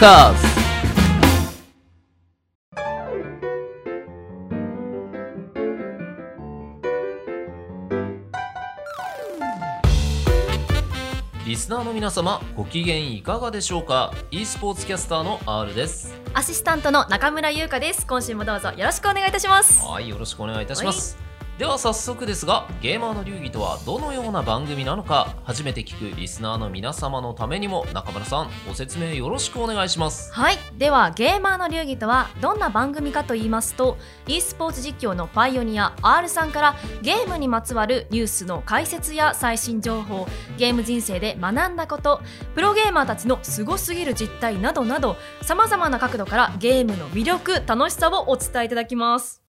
カーズリスナーの皆様ご機嫌いかがでしょうか？e スポーツキャスターの R です。アシスタントの中村優香です。今週もどうぞよろしくお願いいたします。はいよろしくお願いいたしますでは早速ですがゲーマーの流儀とはどのような番組なのか初めて聞くリスナーの皆様のためにも中村さんご説明よろしくお願いします。はい。ではゲーマーの流儀とはどんな番組かと言いますと e スポーツ実況のパイオニア R さんからゲームにまつわるニュースの解説や最新情報ゲーム人生で学んだことプロゲーマーたちのすごすぎる実態などなどさまざまな角度からゲームの魅力楽しさをお伝えいただきます。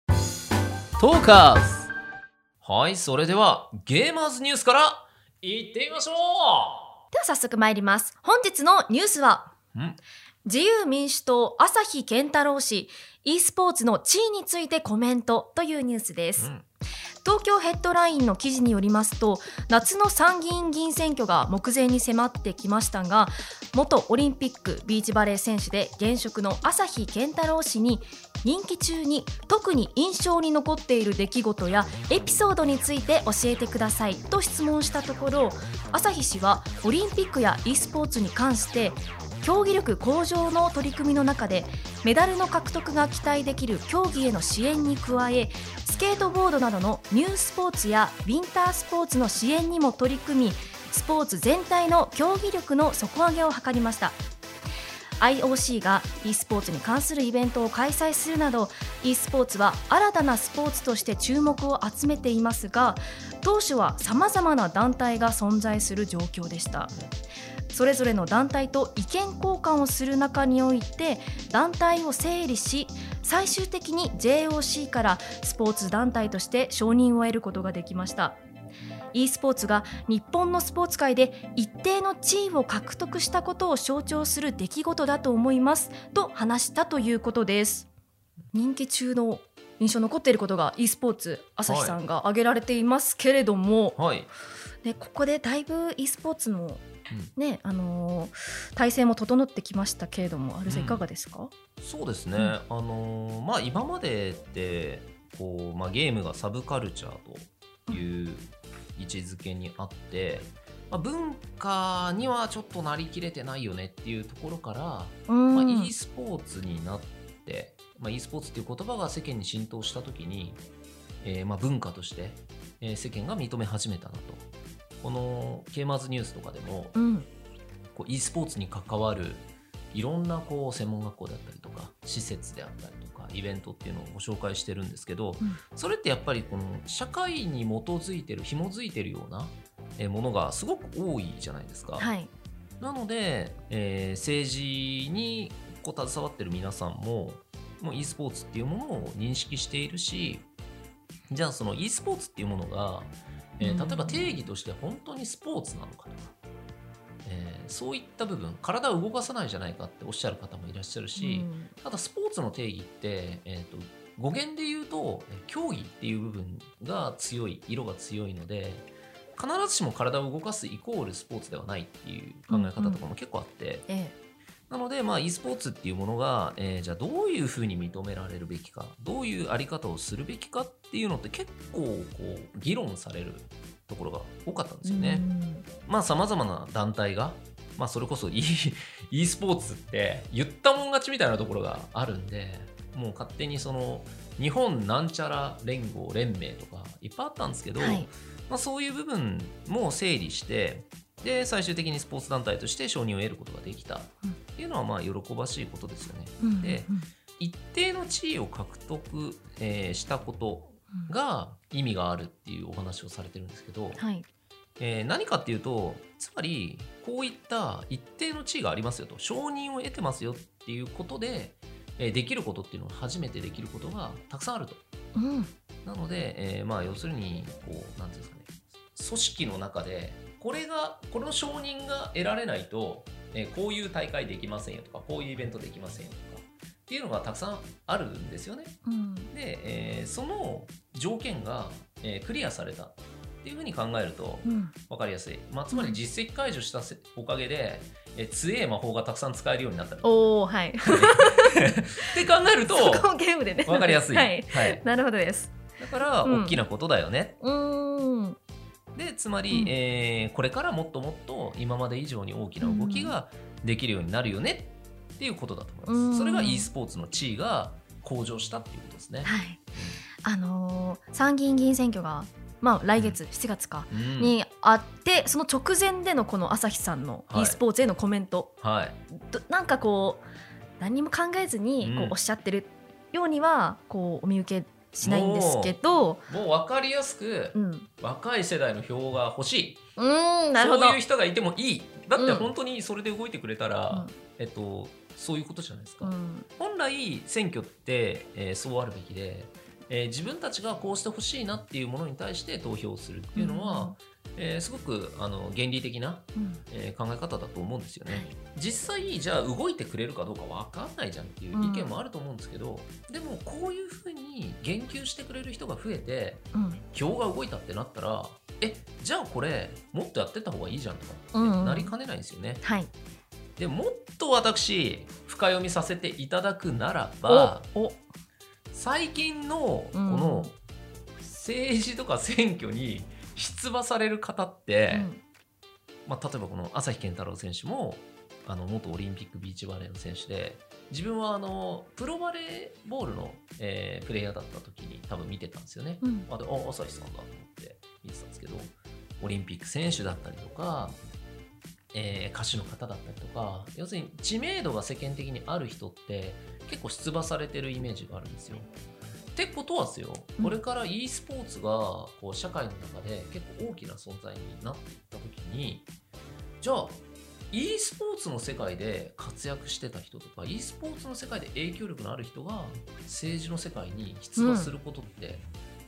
トーカーズはい、それではゲーマーズニュースからいってみましょでは早速参ります。本日のニュースはうん。自由民主党朝日健太郎氏 e スポーツの地位についてコメントというニュースです、うん東京ヘッドラインの記事によりますと夏の参議院議員選挙が目前に迫ってきましたが元オリンピックビーチバレー選手で現職の朝日健太郎氏に任期中に特に印象に残っている出来事やエピソードについて教えてくださいと質問したところ朝日氏はオリンピックや e スポーツに関して競技力向上の取り組みの中でメダルの獲得が期待できる競技への支援に加えスケートボードなどのニュースポーツやウィンタースポーツの支援にも取り組みスポーツ全体の競技力の底上げを図りました。IOC が e スポーツに関するイベントを開催するなど e スポーツは新たなスポーツとして注目を集めていますが当初はさまざまな団体が存在する状況でした。それぞれの団体と意見交換をする中において団体を整理し最終的に JOC からスポーツ団体として承認を得ることができました。e スポーツが日本のスポーツ界で一定の地位を獲得したことを象徴する出来事だと思いますと話したということです。人気中の印象に残っていることが e スポーツ朝日さんが挙げられていますけれども、はい、でここでだいぶ e スポーツのねあのー体制も整ってきましたけれども、あるさん。いかがですか？そうですね、うん。あのーまあ今までってこう、まあ、ゲームがサブカルチャーという位置づけにあって、まあ、文化にはちょっとなりきれてないよねっていうところから、うん、まあ、e スポーツになって、まあ、e スポーツっていう言葉が世間に浸透した時に、えーまあ文化として、えー世間が認め始めたなと。このケーマーズニュースとかでも、うん。こう e スポーツに関わるいろんなこう専門学校であったりとか施設であったりとかイベントっていうのをご紹介してるんですけど、うん。それってやっぱりこの社会に基づいてる紐づいてるようなえーものがすごく多いじゃないですか。はい。なので、えー政治にこう携わってる皆さんももう e スポーツっていうものを認識しているしじゃあその e スポーツっていうものが、えーうん。例えば定義として本当にスポーツなのかとか、えーそういった部分体を動かさないじゃないかっておっしゃる方もいらっしゃるし、うん。ただスポーツの定義って、えー、と語源で言うとえー競技っていう部分が強い色が強いので必ずしも体を動かすイコールスポーツではないっていう考え方とかも結構あって、えなので、まあ、e スポーツっていうものが、えーじゃあどういうふうに認められるべきかどういうあり方をするべきかっていうのって結構こう議論されるところが多かったんでえすよね。うんまあさまざまな団体が、まあ、それこそ e, e スポーツって言ったもん勝ちみたいなところがあるんでもう勝手にその日本なんちゃら連合連盟とかいっぱいあったんですけど、はいまあ、そういう部分も整理してで最終的にスポーツ団体として承認を得ることができた。っていうのはまあ喜ばしいことですよね。うん。でうん一定の地位を獲得、えーしたことが意味があるっていうお話をされてるんですけど、はい。えー何かっていうとつまりこういった一定の地位がありますよと。承認を得てますよっていうことで、えーできることっていうのは初めてできることがたくさんあると。うん。なので、えーまあ要するにこうなんていうんですかね。組織の中でこれがこの承認が得られないと、えーこういう大会できませんよとかこういうイベントできませんよとかっていうのがたくさんあるんですよね。うん。で、えーその条件が、えークリアされた。っていうふうに考えるとうん。分かりやすい、まあ、つまり実績解除したせおかげでえ強え魔法がたくさん使えるようになったっておおはい。考えると そこもゲームでね。分かりやすい、はい。はい、なるほどです。だからうん。大きなことだよね、うーんでつまり、うん。えーこれからもっともっと今まで以上に大きな動きができるようになるよねっていうことだと思います、うん。それが e スポーツの地位が向上したっていうことですね、はい。あのー参議院議員選挙がまあ来月7月かうん。にあってその直前でのこの朝日さんのはい。e スポーツへのコメント、はい。どなんかこう何も考えずにこううん。おっしゃってるようにはこうお見受けしないんですけど、もう分かりやすくうん、若い世代の票が欲しい、うーんなるほど。そういう人がいてもいい。だってうん。本当にそれで動いてくれたら、えっと、そういうことじゃないですか、うん。本来選挙って、えーそうあるべきで、えー自分たちがこうしてほしいなっていうものに対して投票するっていうのは、えーすごくあの原理的な、うん。えー考え方だと思うんですよね。はい。実際じゃあ動いてくれるかどうか分かんないじゃんっていう意見もあると思うんですけど、でもこういうふうに言及してくれる人が増えてうん。票が動いたってなったらえじゃあこれもっとやってった方がいいじゃんとかってうん。うんなりかねないんですよね。はい。でもっと私深読みさせていただくならば最近のこうん。の政治とか選挙に出馬される方って、まあ、例えばこの朝日健太郎選手もあの元オリンピックビーチバレーの選手で自分はあのプロバレーボールの、えープレイヤーだった時に多分見てたんですよね。うんうんあであ朝日さんだと思って見てたんですけどオリンピック選手だったりとか、えー歌手の方だったりとか要するに知名度が世間的にある人って結構出馬されてるイメージがあるんですよ。ってことはですようん。これから e スポーツがこう社会の中で結構大きな存在になっていった時にじゃあ e スポーツの世界で活躍してた人とか e スポーツの世界で影響力のある人が政治の世界に出馬することって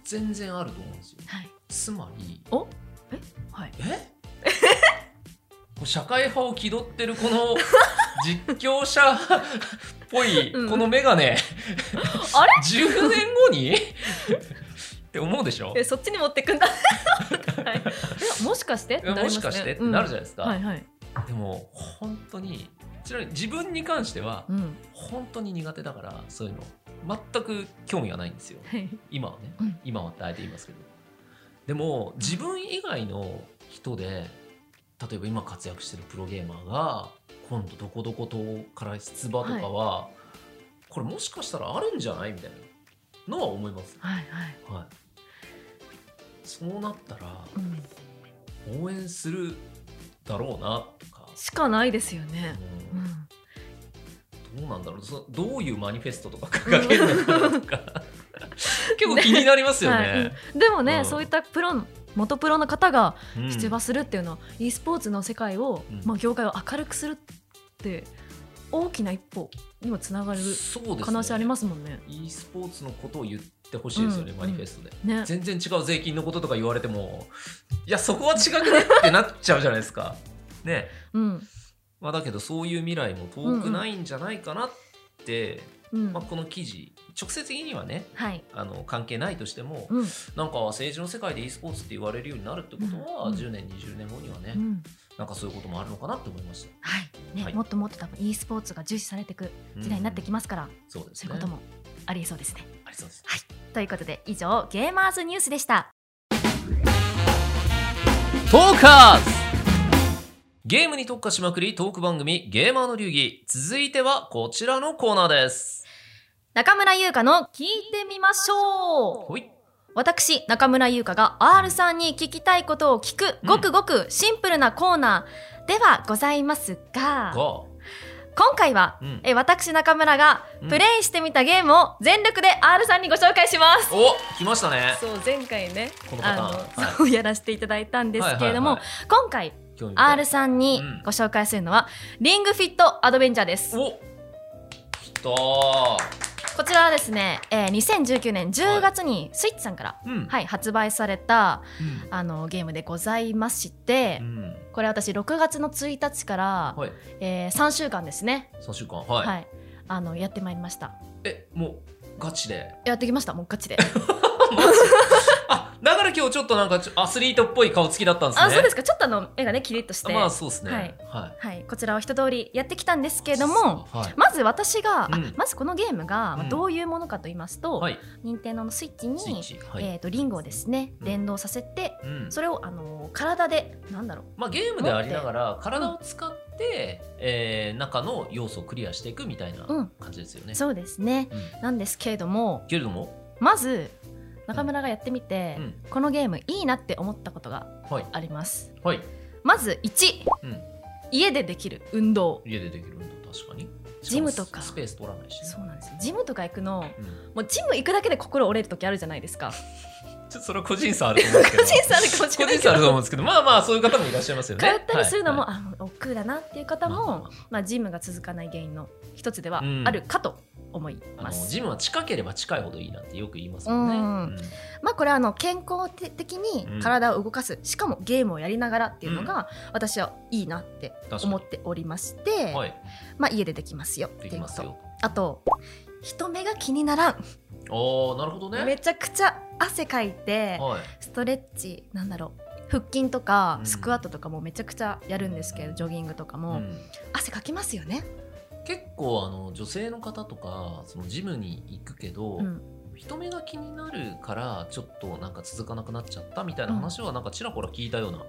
全然あると思うんですよ。はい。つまりお？え？はい。え？社会派を気取ってるこの実況者っぽいうん。この眼鏡、あれ？10年後に？って思うでしょ？えそっちに持ってくんだ。はい。えもしかして？もしかしてってなるじゃないですか、はいはい。でも本当にちなみに自分に関してはうん。本当に苦手だからそういうの全く興味がないんですよ。はい。今はね、うん。今はってあえて言いますけど。でも自分以外の人で例えば今活躍してるプロゲーマーが今度どこどことから出馬とかは、これもしかしたらあるんじゃない？みたいなのは思います、はいはい。はい、そうなったらうん。応援するだろうなとか、しかないですよね。ううん。んどうなんだろう？そどういうマニフェストとか掲げるのかなとか。結構気になりますよはい。ね。うん。でもね、うん。そういったプロの元プロの方がうん。出馬するっていうのは、e スポーツの世界を、うん。まあ、業界を明るくするって大きな一歩にもつながる可能性ありますもんね。e スポーツのことを言ってほしいですよね、うんマニフェストで。ね。全然違う税金のこととか言われてもいやそこは違くねってなっちゃうじゃないですか。ね。うん。まあ、だけどそういう未来も遠くないんじゃないかなって、うん。まあ、この記事直接的にはねはい。あの関係ないとしても、うん。なんか政治の世界で e スポーツって言われるようになるってことは、うん。10年20年後にはね、うん。なんかそういうこともあるのかなって思いました。はい。ねはい。もっともっと多分 e スポーツが重視されていく時代になってきますから、そうですね。そういうこともありえそうですね。ありそうです。ということで以上ゲーマーズニュースでした。トーカーズ!ゲームに特化しまくりトーク番組ゲーマーの流儀。続いてはこちらのコーナーです中村優香の聞いてみましょう。私中村優香が R さんに聞きたいことを聞くうん。ごくごくシンプルなコーナーではございますが、が。今回は、うん。え私中村がうん。プレイしてみたゲームを全力で R さんにご紹介します、お来ましたね。そう前回ねこのパターン。あの、はい。そうやらせていただいたんですけれども、はいはい。今回興味深い。R さんにうん。ご紹介するのは、リングフィットアドベンチャーです。お来たーこちらはですね、えー2019年10月にスイッチさんから、うん。はい、発売されたうん。あのゲームでございまして、うん。これ私6月の1日から、はい。えー3週間ですね、3週間。はい、はい。あのやってまいりました。えもうガチで？やってきました。もうガチで。あだから今日ちょっとなんかアスリートっぽい顔つきだったんですね。あそうですか。ちょっとあの目がねキリッとして、まあそうですね。はい。はい。はい、こちらを一通りやってきたんですけれどもはい。まず私が、あうん。まずこのゲームが、どういうものかと言いますと、はい。任天堂のスイッチにはい。えー、とリングをですねうん。連動させて、うん。それをあの体でなんだろう。まあ、ゲームでありながら体を使って、えー中の要素をクリアしていくみたいなうん。感じですよね。そうですね。うん。なんですけれどもけれども、まず中村がやってみて、うん。このゲームいいなって思ったことがはい。あります。はい、まず1、うん。家でできる運動。家でできる運動確かに。ジムとか。スペース取らないしね、そうなんですよ。ジムとか行くのうん。もうジム行くだけで心折れる時あるじゃないですか。ちょっとそれは個人差あると思うんですけど。個人差あるかもしれない。人差あると思うんですけど、まあまあそういう方もいらっしゃいますよね。通ったりするのも、はい。あもう億劫だなっていう方も、まあジムが続かない原因の一つではうん。あるかと思います。ジムは近ければ近いほどいいなんてよく言いますもんね。うんうんまあこれはあの健康的に体を動かす、しかもゲームをやりながらっていうのが、私はいいなって思っておりまして、はい、まあ家でできますよっていうことできますよ。あと人目が気にならん、おーなるほどね。めちゃくちゃ汗かいてはい。ストレッチなんだろう腹筋とかうんスクワットとかもめちゃくちゃやるんですけど、ジョギングとかも、うん汗かきますよね。結構あの女性の方とかそのジムに行くけど、うん。人目が気になるからちょっとなんか続かなくなっちゃったみたいな話はなんかちらほら聞いたような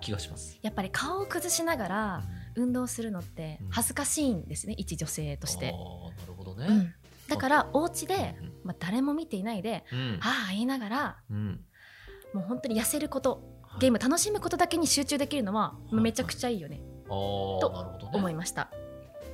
気がします。やっぱり顔を崩しながら運動するのってうん。恥ずかしいんですね、一女性として。あ。ーなるほどね。うん。だからお家で、うんまあ、誰も見ていないで、うん。ああ言いながらうん。もう本当に痩せることはい。ゲーム楽しむことだけに集中できるのはいめちゃくちゃいいよね、あーと。思いました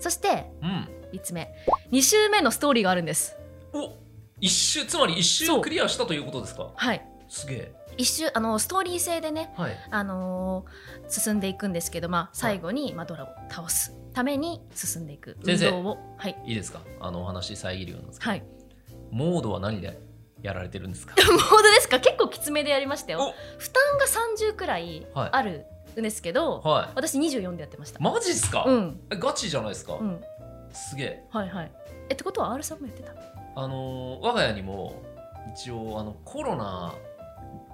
そしてうん。3つ目。2週目のストーリーがあるんです。お一周つまり一周そう。クリアしたということですか？はい。すげえ。一周あのストーリー性でねはい。あのー進んでいくんですけど、まあ、最後に、まあ、ドラを倒すために進んでいく。運動を。はい。いいですか？あのお話遮るようなんですけど、はい。モードは何でやられてるんですか？モードですか？結構きつめでやりましたよ。お。負担が30くらいはい。あるんですけど、はい。私24でやってました。マジっすか？うん。えガチじゃないですか？うん。すげえ。はいはい。えってことは R さんもやってた？あのー我が家にも一応あのコロナ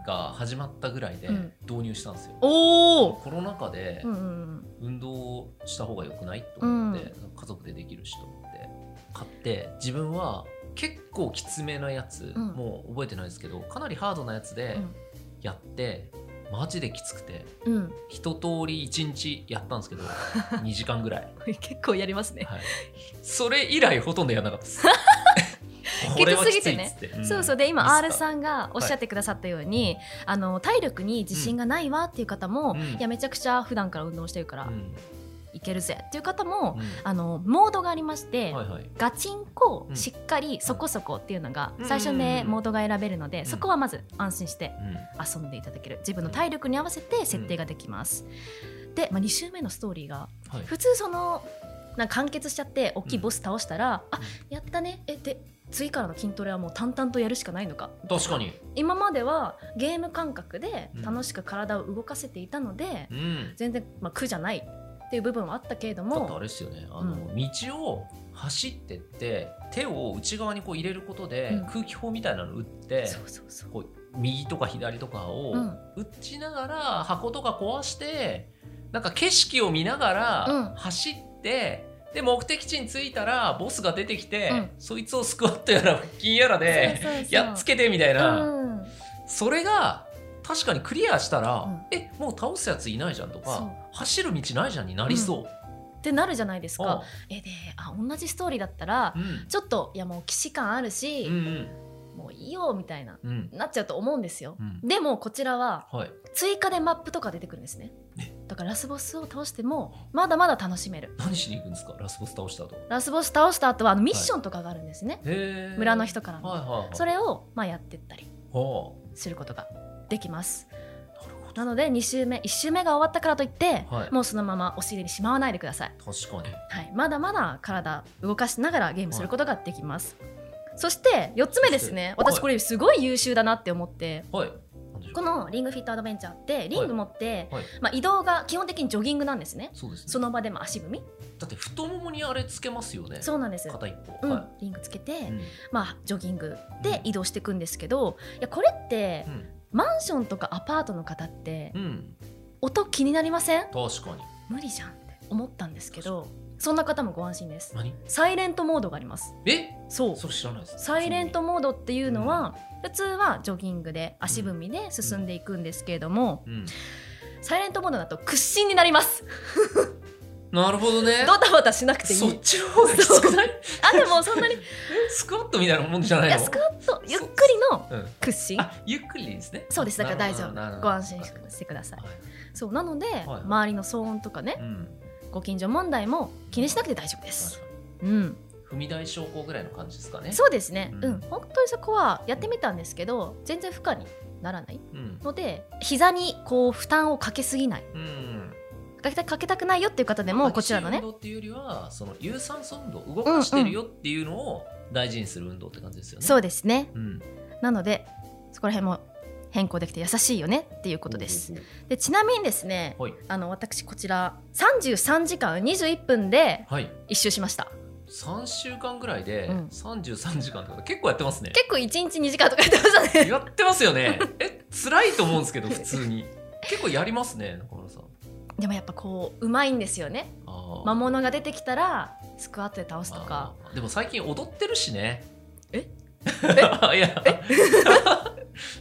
が始まったぐらいでうん。導入したんですよ。おおコロナ禍でうんうん運動した方が良くないと思って、家族でできるしと思って買って自分は結構きつめなやつ、うん。もう覚えてないですけどかなりハードなやつでやって、マジできつくてうん、うん、一通り1日やったんですけど 2時間ぐらい、結構やりますね、はい、それ以来ほとんどやらなかったです。きついっつって、ん。そうそう。で今 R さんがおっしゃってくださったように、あの体力に自信がないわっていう方も、うん。いやめちゃくちゃ普段から運動してるからうんいけるぜ。っていう方も、うん。あのモードがありまして、はいはい。ガチンコうん。しっかりそこそこっていうのがうん。最初ねうんモードが選べるのでん。そこはまず安心してうん。遊んでいただける。自分の体力に合わせて設定ができます。で、まあ、2周目のストーリーがはい。普通そのなんか完結しちゃって大きいボス倒したら、あやったね。えで次からの筋トレはもう淡々とやるしかないのか。確かに、今まではゲーム感覚でうん。楽しく体を動かせていたので、うん、全然、まあ、苦じゃないっていう部分はあったけれどだってあもれですよね。あの、道を走ってって手を内側にこう入れることで、うん。空気砲みたいなの打って右とか左とかをうん。打ちながら箱とか壊してなんか景色を見ながらうん。走って、で目的地に着いたらボスが出てきて、うん。そいつをスクワットやら腹筋やらでやっつけてみたいな、うん。それが確かにクリアしたら、うん。えもう倒すやついないじゃんとか走る道ないじゃんになりそう。ってなるじゃないですあか。えであ同じストーリーだったらうん。ちょっといやもう既視感あるし、うんうん。もういいよみたいなうん。なっちゃうと思うんですよ。うん。でもこちらははい。追加でマップとか出てくるんですね。え。だからラスボスを倒してもまだまだ楽しめる。何しに行くんですか？ラスボス倒した後。ラスボス倒した後はあのミッションとかがあるんですね。へー。村の人からの。はいはいはい。それをまあやってったりはすることができます。あなので2周目1周目が終わったからといって、はい。もうそのままお尻にしまわないでください。確かに。はい、まだまだ体動かしながらゲームすることができます。そして4つ目ですね。私これすごい優秀だなって思って。はい。このリングフィットアドベンチャーってリング持って、はい。まあ、移動が基本的にジョギングなんですね。そうですね。その場でも足踏み。だって太ももにあれつけますよね。そうなんです、片一方、うん。はリングつけて、い、うん。まあ、ジョギングで移動していくんですけどいやこれってうんマンションとかアパートの方ってうん。音気になりません？確かに。無理じゃんって思ったんですけどそんな方もご安心です。何？サイレントモードがあります。え？そう。それ知らないです。サイレントモードっていうのは、普通はジョギングで足踏みで進んでいくんですけれども、うん。サイレントモードだと屈伸になりますなるほどね。ドタバタしなくていい。そっちの方がきつくない？あでもそんなに。い スクワットみたいなもんじゃないの？やスクワットゆっくりのうん。屈伸。あゆっくりですね。そうですだから大丈夫。ご安心してください。はい。そうなので、はい周りの騒音とかねうん。ご近所問題も気にしなくて大丈夫です。うん。に踏み台昇降ぐらいの感じですかね。そうですね、うん。うん、本当にそこはやってみたんですけど全然負荷にならないうん。ので膝にこう負担をかけすぎない。うんかけたかけたくないよっていう方でもこちらのね。運動っていうよりはその有酸素運動動かしてるよっていうのを大事にする運動って感じですよね。そうですね。うん。なのでそこら辺も変更できて優しいよねっていうことです。でちなみにですねはい。あの私こちら33時間21分ではい。一周しました。3週間ぐらいでうん。33時間とか結構やってますね。結構1日2時間とかやってましたね。やってますよね。え辛いと思うんですけど普通に。結構やりますね中村さんでもやっぱこううまいんですよね。魔物が出てきたらスクワットで倒すとか。でも最近踊ってるしね。え？いや。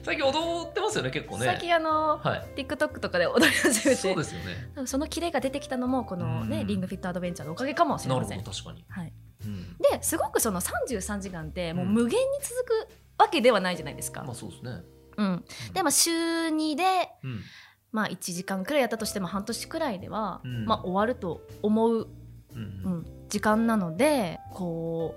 最近踊ってますよね結構ね。最近あのはい。TikTok とかで踊り始めて。そうですよね。そのキレが出てきたのもこのね、うん。リングフィットアドベンチャーのおかげかもしれなるません。ほど確かに、はい、うん、ですごくその33時間ってもううん。無限に続くわけではないじゃないですか。まあそうですね、うん、でまあ週2で、うんまあ、1時間くらいやったとしても半年くらいでは、うん。まあ、終わると思う、うんうん、時間なのでこ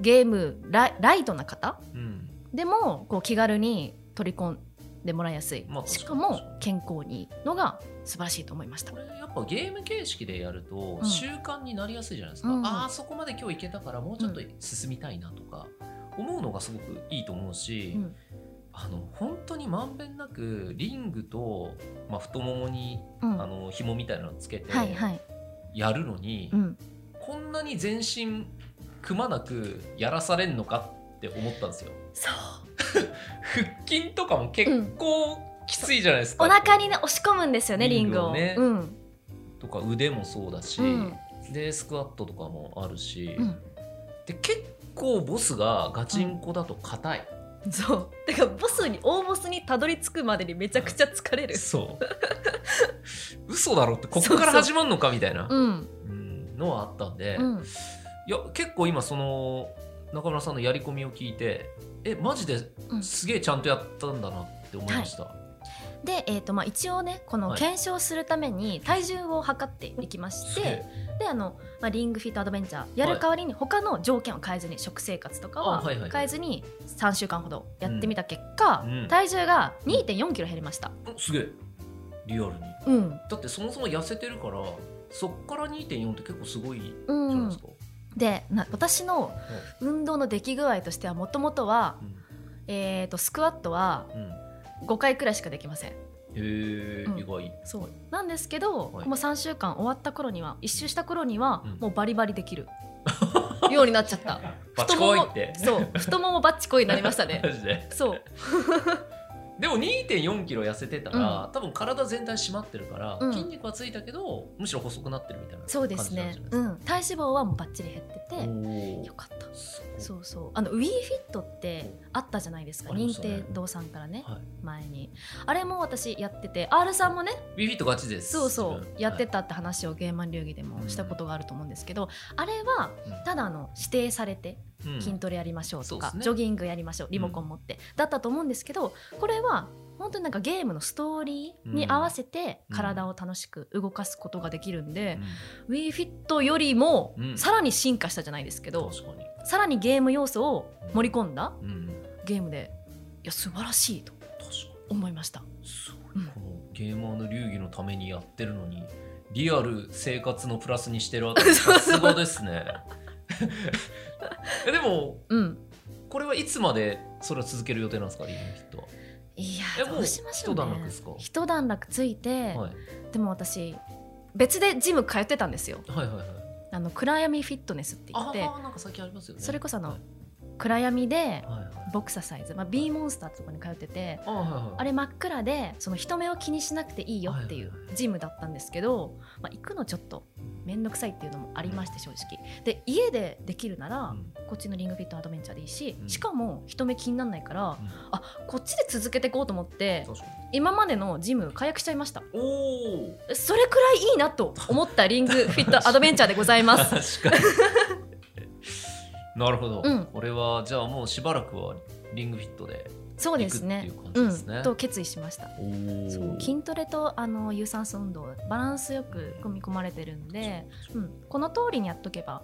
うゲームライライトな方うん。でもこう気軽に取り込んでもらいやすい、まあしかも健康にいいのが素晴らしいと思いました。こ。れやっぱゲーム形式でやるとうん。習慣になりやすいじゃないですか、うんああそこまで今日行けたからもうちょっと進みたいなとか思うのがすごくいいと思うし、うんあの本当にまんべんなくリングと、まあ、太ももにうん。あの紐みたいなのつけてはいはい、やるのに、うん、こんなに全身くまなくやらされんのかって思ったんですよ。そう。腹筋とかも結構きついじゃないですか。お腹にね押し込むんですよねリリングを。ねうん。とか腕もそうだし、うん。でスクワットとかもあるし、うん、で結構ボスがガチンコだと硬い、そう。てかボスに大ボスにたどり着くまでにめちゃくちゃ疲れる。そう。嘘だろってここから始まるのかみたいな。うん。うんのはあったんで、うん。いや結構今その中村さんのやり込みを聞いてえマジでうん。すげえちゃんとやったんだなって思いました、で、えーとまあ、一応ねこのはい。検証するために体重を測っていきまして、すげえ。であの、まあ、リングフィットアドベンチャーやる代わりに他の条件を変えずに食生活とかは変えずに3週間ほどやってみた結果、うん。体重が2 4キロ減りました。おすげえ。リアルに。うん。だってそもそも痩せてるからそっから2.4って結構すごいじうゃないんですか、でな私の運動の出来具合としてはもともとは、えー、とスクワットはうんうん5回くらいしかできません。へえ、うん。意外。そう。なんですけど、はい。もう3週間終わった頃には1周した頃には、うん。もうバリバリできる。ようになっちゃった。バチコイって。太ももそう。太ももバッチコイになりましたね。マジで。そうでも2 4キロ痩せてたら、多分体全体締まってるから、うん。筋肉はついたけどむしろ細くなってるみたいなそうですね。うん。体脂肪はもうバッチリ減ってておよかった。そそうそう。あのウィーフィットってあったじゃないですか任ありましたね。天堂さんからねはい。前に。あれも私やってて R さんもねビフィットガチです。そうそうやってはいたって話をゲーマン流儀でもしたことがあると思うんですけど、あれはうん。ただあの指定されてうん筋トレやりましょうとか、そうですね。ジョギングやりましょうリモコン持って、だったと思うんですけどこれは本当になんかゲームのストーリーに合わせてうん。体を楽しく動かすことができるんでう、ん。WeFit よりもうん。さらに進化したじゃないですけど、確かに、さらにゲーム要素を盛り込んだうん、ゲームでいや素晴らしいと思いました。このゲーマーの流儀のためにやってるのにリアル生活のプラスにしてるあたりさすがですね。え でもうん。これはいつまでそれを続ける予定なんですか？リーグフィットは。いやえもうどうしましょうね。一段落ですか？一段落ついて、はい。でも私別でジム通ってたんですよ。はいはいはい。あの暗闇フィットネスって言ってああなんか最近ありますよね。それこそあのはい暗闇でボクササイズ、まあ、B モンスターってとこに通っててあれ真っ暗でその人目を気にしなくていいよっていうジムだったんですけど、まあ、行くのちょっと面倒くさいっていうのもありまして正直。で家でできるなら、うん。こっちのリングフィットアドベンチャーでいいし、うん。しかも人目気にならないから、うん。あこっちで続けていこうと思って今までのジム解約しちゃいました。それくらいいいなと思ったリングフィットアドベンチャーでございますなるほど、うん。これはじゃあもうしばらくはリングフィットでそうですね。うん、と決意しました。おそう。筋トレとあの有酸素運動バランスよく組み込まれてるんで、うん、この通りにやっとけば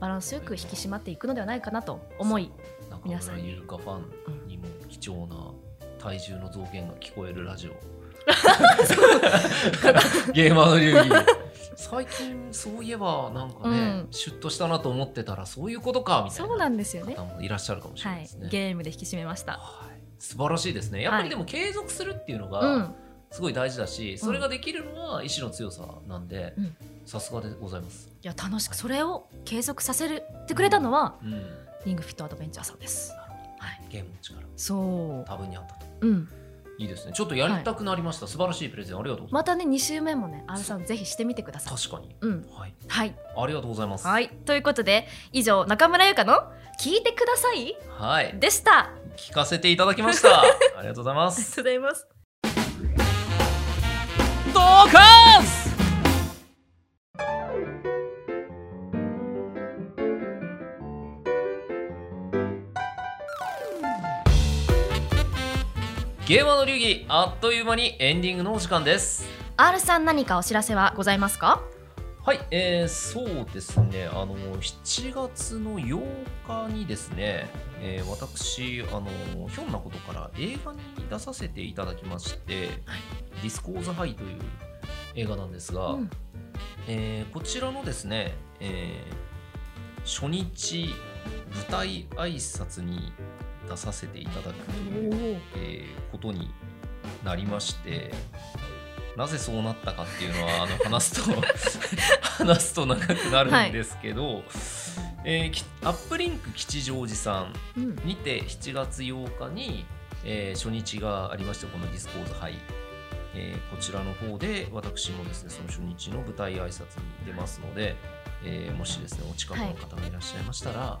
バランスよく引き締まっていくのではないかなと思い中皆さんに。村優香ファンにも貴重な体重の増減が聞こえるラジオ。ゲーマーの流儀最近そういえばなんかね、うん。シュッとしたなと思ってたらそういうことかみたいそうななんですよね。方もいらっしゃるかもしれなはいいですね、ゲームで引き締めました。はい。素晴らしいですね。やっぱりでも継続するっていうのうがん。すごい大事だし、それができるのは意志の強さなんでうん。さすがでございます、いや楽しくそれを継続させてくれたのはうん、リングフィットアドベンチャーさんです。はい。ゲームの力。そ多分にあったと。ううんいいですね。ちょっとやりたくなりました、素晴らしいプレゼン。ありがとうございままたね2週目もね R さんぜひしてみてください。す確かに。うん。はい。はい。ありがとうございます。はい。ということで以上中村優香の聞いてくださいはい。でした。あ聞かせていただきました。ありがとうございまりがすとうございます。ドカンゲーマーの流儀あっという間にエンディングのお時間です。R さん何かお知らせはございますか？はい、えー、そうですね、あの7月の8日にですね、えー私、あのひょんなことから映画に出させていただきまして、ディスコーズハイという映画なんですが、うん。えーこちらのですね、えー初日舞台挨拶に出させていただくというえーことになりましてなぜそうなったかっていうのはあの 話すと 話すと長くなるんですけど、えーきアップリンク吉祥寺さんうん。にて7月8日に、えー初日がありましてこのディスコーズハイ、えーこちらの方で私もですねその初日の舞台挨拶に出ますので、えーもしですねお近くの方がいらっしゃいましたら、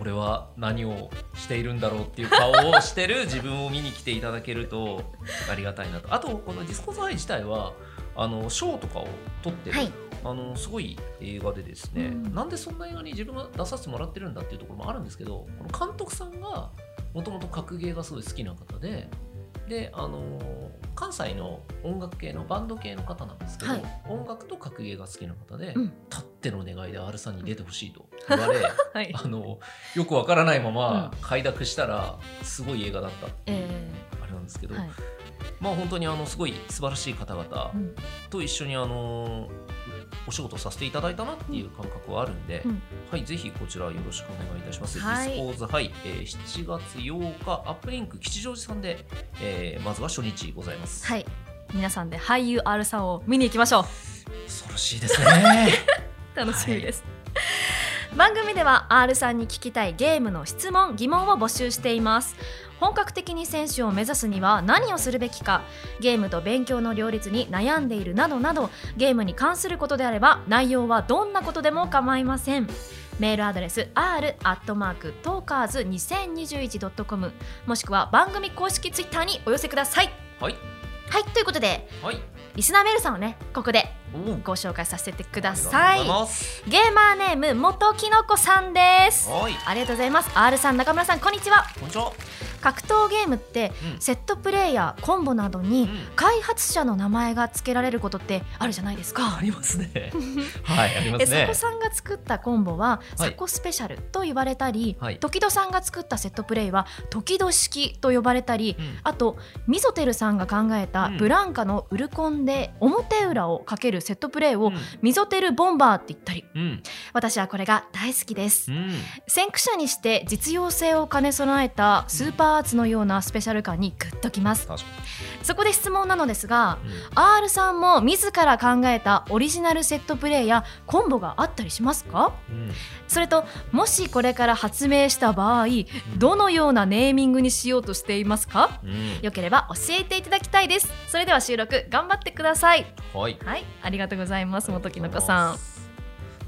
俺は何をしているんだろうっていう顔をしてる自分を見に来ていただけるとありがたいなと。あとこのディスコーズハイ自体はあの賞とかを取ってる、はい。あのすごい映画でですね、うん。なんでそんな映画に自分が出させてもらってるんだっていうところもあるんですけどこの監督さんがもともと格ゲーがすごい好きな方でであの関西の音楽系のバンド系の方なんですけど、はい。音楽と格ゲーが好きな方で、うん。たっての願いで R さんに出てほしいと 言われはい。あのよくわからないまま快諾したらすごい映画だったえあれなんですけど、ーはい。まあ本当にあのすごい素晴らしい方々うん。と一緒にあのお仕事させていただいたなっていう感覚はあるんで、うん。はい、ぜひこちらよろしくお願いいたします。はい。ディスコーズハイ、えー7月8日、アップリンク吉祥寺さんで、えーまずは初日ございます。はい。皆さんで俳優 R さんを見に行きましょう。恐ろしいですね。楽しみです、番組では R さんに聞きたいゲームの質問疑問を募集しています。本格的に選手を目指すには何をするべきかゲームと勉強の両立に悩んでいるなどなどゲームに関することであれば内容はどんなことでも構いません。メールアドレス r アットマークトーカーズ 2021.com もしくは番組公式ツイッターにお寄せください。はい、はいということではい、リスナーメールさんをねここでご紹介させてくだあさいうございます。ゲーマーネーム元きのこさんです。はい、ありがとうございます。R さん中村さんこんにちは。こんにちは。格闘ゲームってうん。セットプレイやコンボなどにうん。開発者の名前が付けられることってあるじゃないですか。ありますね。はい、ありますね。さんが作ったコンボははい。佐古スペシャルと言われたり、はい。時戸さんが作ったセットプレイは時戸式と呼ばれたり、うん。あとミゾテルさんが考えたうん。ブランカのウルコンで表裏をかけるセットプレイをうん。ミゾテルボンバーって言ったり。うん、私はこれが大好きです。うん、先駆者にして実用性を兼ね備えたスーパーアーツのようなスペシャル感にグッときます。そこで質問なのですがに、R さんも自ら考えたオリジナルセットプレーやコンボがあったりしますか？うん。それともしこれから発明した場合どのようなネーミングにしようとしていますか？うん。よければ教えていただきたいです。それでは収録頑張ってください。はい。はい。ありがとうございます元木の子さん。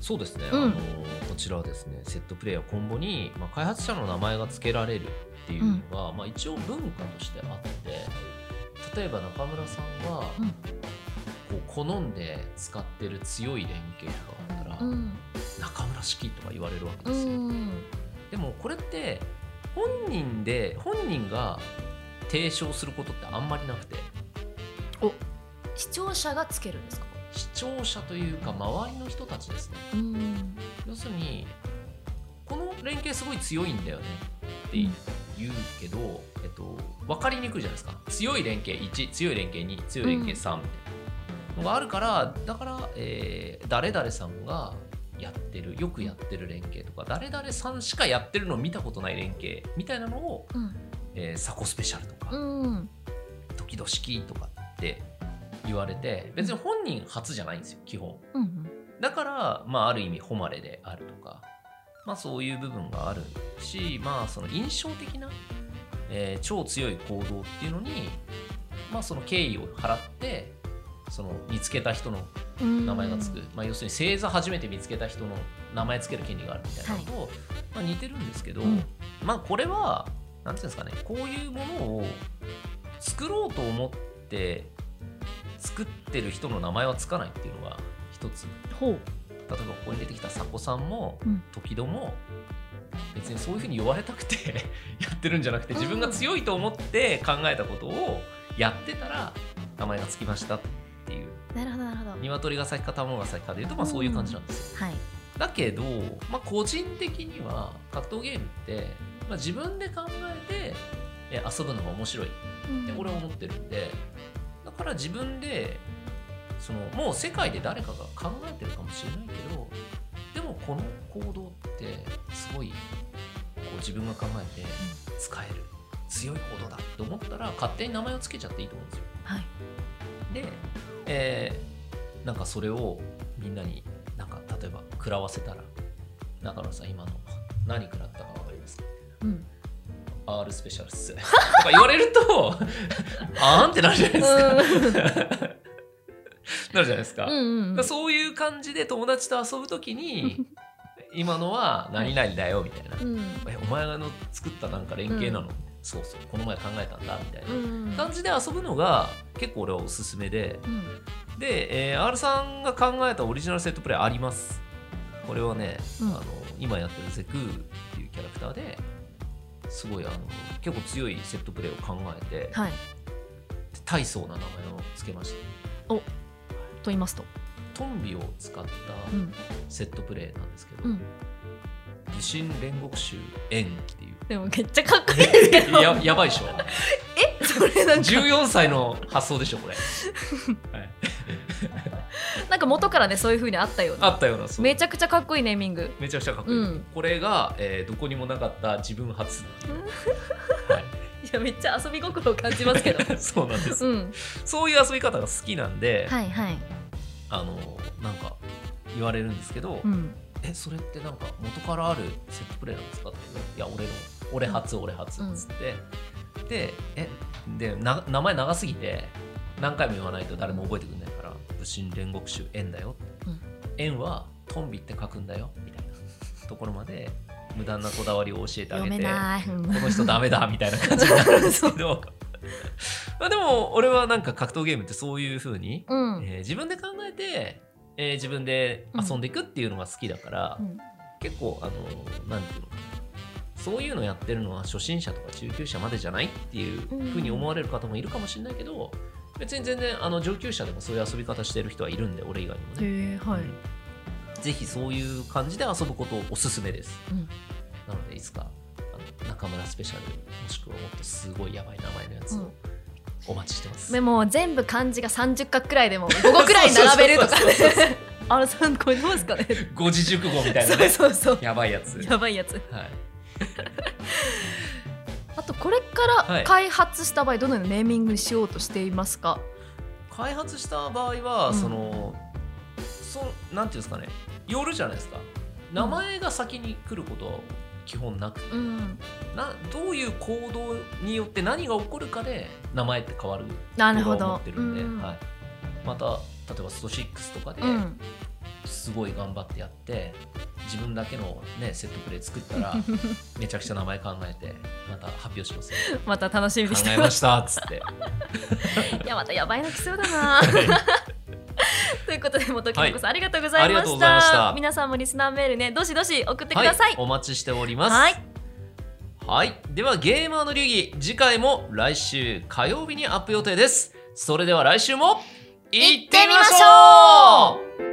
そうですね、うん。あのこちらはですねセットプレーやコンボに、まあ、開発者の名前が付けられるっていうのが、まあ、一応文化としてあって例えば中村さんが、うん。こう好んで使ってる強い連携とかあったら、うん。中村式とか言われるわけうですよ、んでもこれって本人で本人が提唱することってあんまりなくて。視聴者がつけるんですか？視聴者というか周りの人たちですね。うん要するにこの連携すごい強いんだよねって言うけど、えっと、分かりにくいじゃないですか。強い連携1強い連携2強い連携3みたいな。のがあるからだから、えー誰々さんがやってるよくやってる連携とか誰々さんしかやってるのを見たことない連携みたいなのを、うん。えーサコスペシャルとか、うん。時々式とかって言われて別に本人初じゃないんですよ基本。うん。だから、まあ、ある意味誉れであるとか、まあ、そういう部分があるし、まあ、その印象的な、えー超強い行動っていうのに、まあ、その敬意を払ってその見つけた人のうん名前がつく、まあ、要するに星座初めて見つけた人の名前つける権利があるみたいなのと、まあ、似てるんですけど、うん。まあこれはなんていうんですかねこういうものを作ろうと思って作ってる人の名前はつかないっていうのが一つ。ほう例えばここに出てきたサコさんもうん。時戸も別にそういうふうに言われたくて やってるんじゃなくて自分が強いと思って考えたことをやってたら名前がつきましたっていう。なるほどなるほど。鶏が先か卵が先かでいうとまあそういう感じなんですよ。はい。だけど、まあ、個人的には格闘ゲームって、まあ、自分で考えてえ遊ぶのが面白いって俺は思ってるんでだから自分でそのもう世界で誰かが考えてるかもしれないけどでもこの行動ってすごいこう自分が考えて使える強い行動だって思ったら勝手に名前を付けちゃっていいと思うんですよ。はい。で、えーなんかそれをみんなになんか例えば食らわせたら中野さん今の何食らったか分かりますか？うん、R スペシャルっす。とか言われると あーんってなるじゃないですか なるじゃないですか,、うんうんうん。そういう感じで友達と遊ぶときに 今のは何々だよみたいな、うん。えお前の作ったなんか連携なの、そうそう。この前考えたんだみたいな。うん感じで遊ぶのが結構俺はおすすめで、うん。で、えー R さんが考えたオリジナルセットプレイあります。これはね、うん。あの今やってるゼクーっていうキャラクターですごいあの結構強いセットプレイを考えてはい。大層な名前を付けましたと言いますと。トンビを使ったうん。セットプレイなんですけど、うん。武神煉獄衆円っていう。でもめっちゃかっこいいですけど。ややばいでしょ？それなんか。14歳の発想でしょこれ、はい、なんか元からねそういう風にあったような。あったようなめちゃくちゃかっこいいネーミング。めちゃくちゃかっこいい、うん。これが、えーどこにもなかった自分初っていう、はいいやめっちゃ遊び心を感じますけど。そうなんです、うん。そういう遊び方が好きなんで、はいはい。あのなんか言われるんですけど、うん。えそれってなんか元からあるセットプレイなんですかっていや俺の俺初俺初っつって、でえでな名前長すぎて何回も言わないと誰も覚えてくんないから武神煉獄衆円だよ、うん。円はトンビって書くんだよみたいなところまで無駄なこだわりを教えてあげてうん。この人ダメだみたいな感じになるんですけど。まあでも俺はなんか格闘ゲームってそういう風に、うん。えー自分で考えて、えー自分で遊んでいくっていうのが好きだから、うん。結構あのなんていうのそういうのやってるのは初心者とか中級者までじゃないっていう風に思われる方もいるかもしれないけど、別に全然あの上級者でもそういう遊び方してる人はいるんで俺以外にもね、はいぜひそういう感じで遊ぶことをおすすめです、うん。なのでいつかあの中村スペシャルもしくはもっとすごいやばい名前のやつをうん。お待ちしてます、でも全部漢字が30画くらいでも5個くらい 並べるとか あらさんこれどうですかね。五字熟語みたいなね。そうそうやばいやつ。やばいやつ。はい。あとこれかはい。ら開発した場合どのようなネーミングにしようとしていますか、開発した場合は、うん。そのそうなんていうんですかねよるじゃないですか。名前が先に来ることは基本なくて、うん、などういう行動によって何が起こるかで名前って変わるなるほど。ってるんで、うん。はい、また例えばスト6とかでうん。すごい頑張ってやって自分だけの、ね、セットプレー作ったら めちゃくちゃ名前考えてまた発表しますよ。また楽しみに考してまえますしたっつって。いやまたやばいの来そうだなということで元木の子さん、ありがとうございまありがとうしたございました。皆さんもリスナーメールねどしどし送ってください、はい、お待ちしております。はい。はい、ではゲーマーの流儀次回も来週火曜日にアップ予定です。それでは来週も行ってみましょう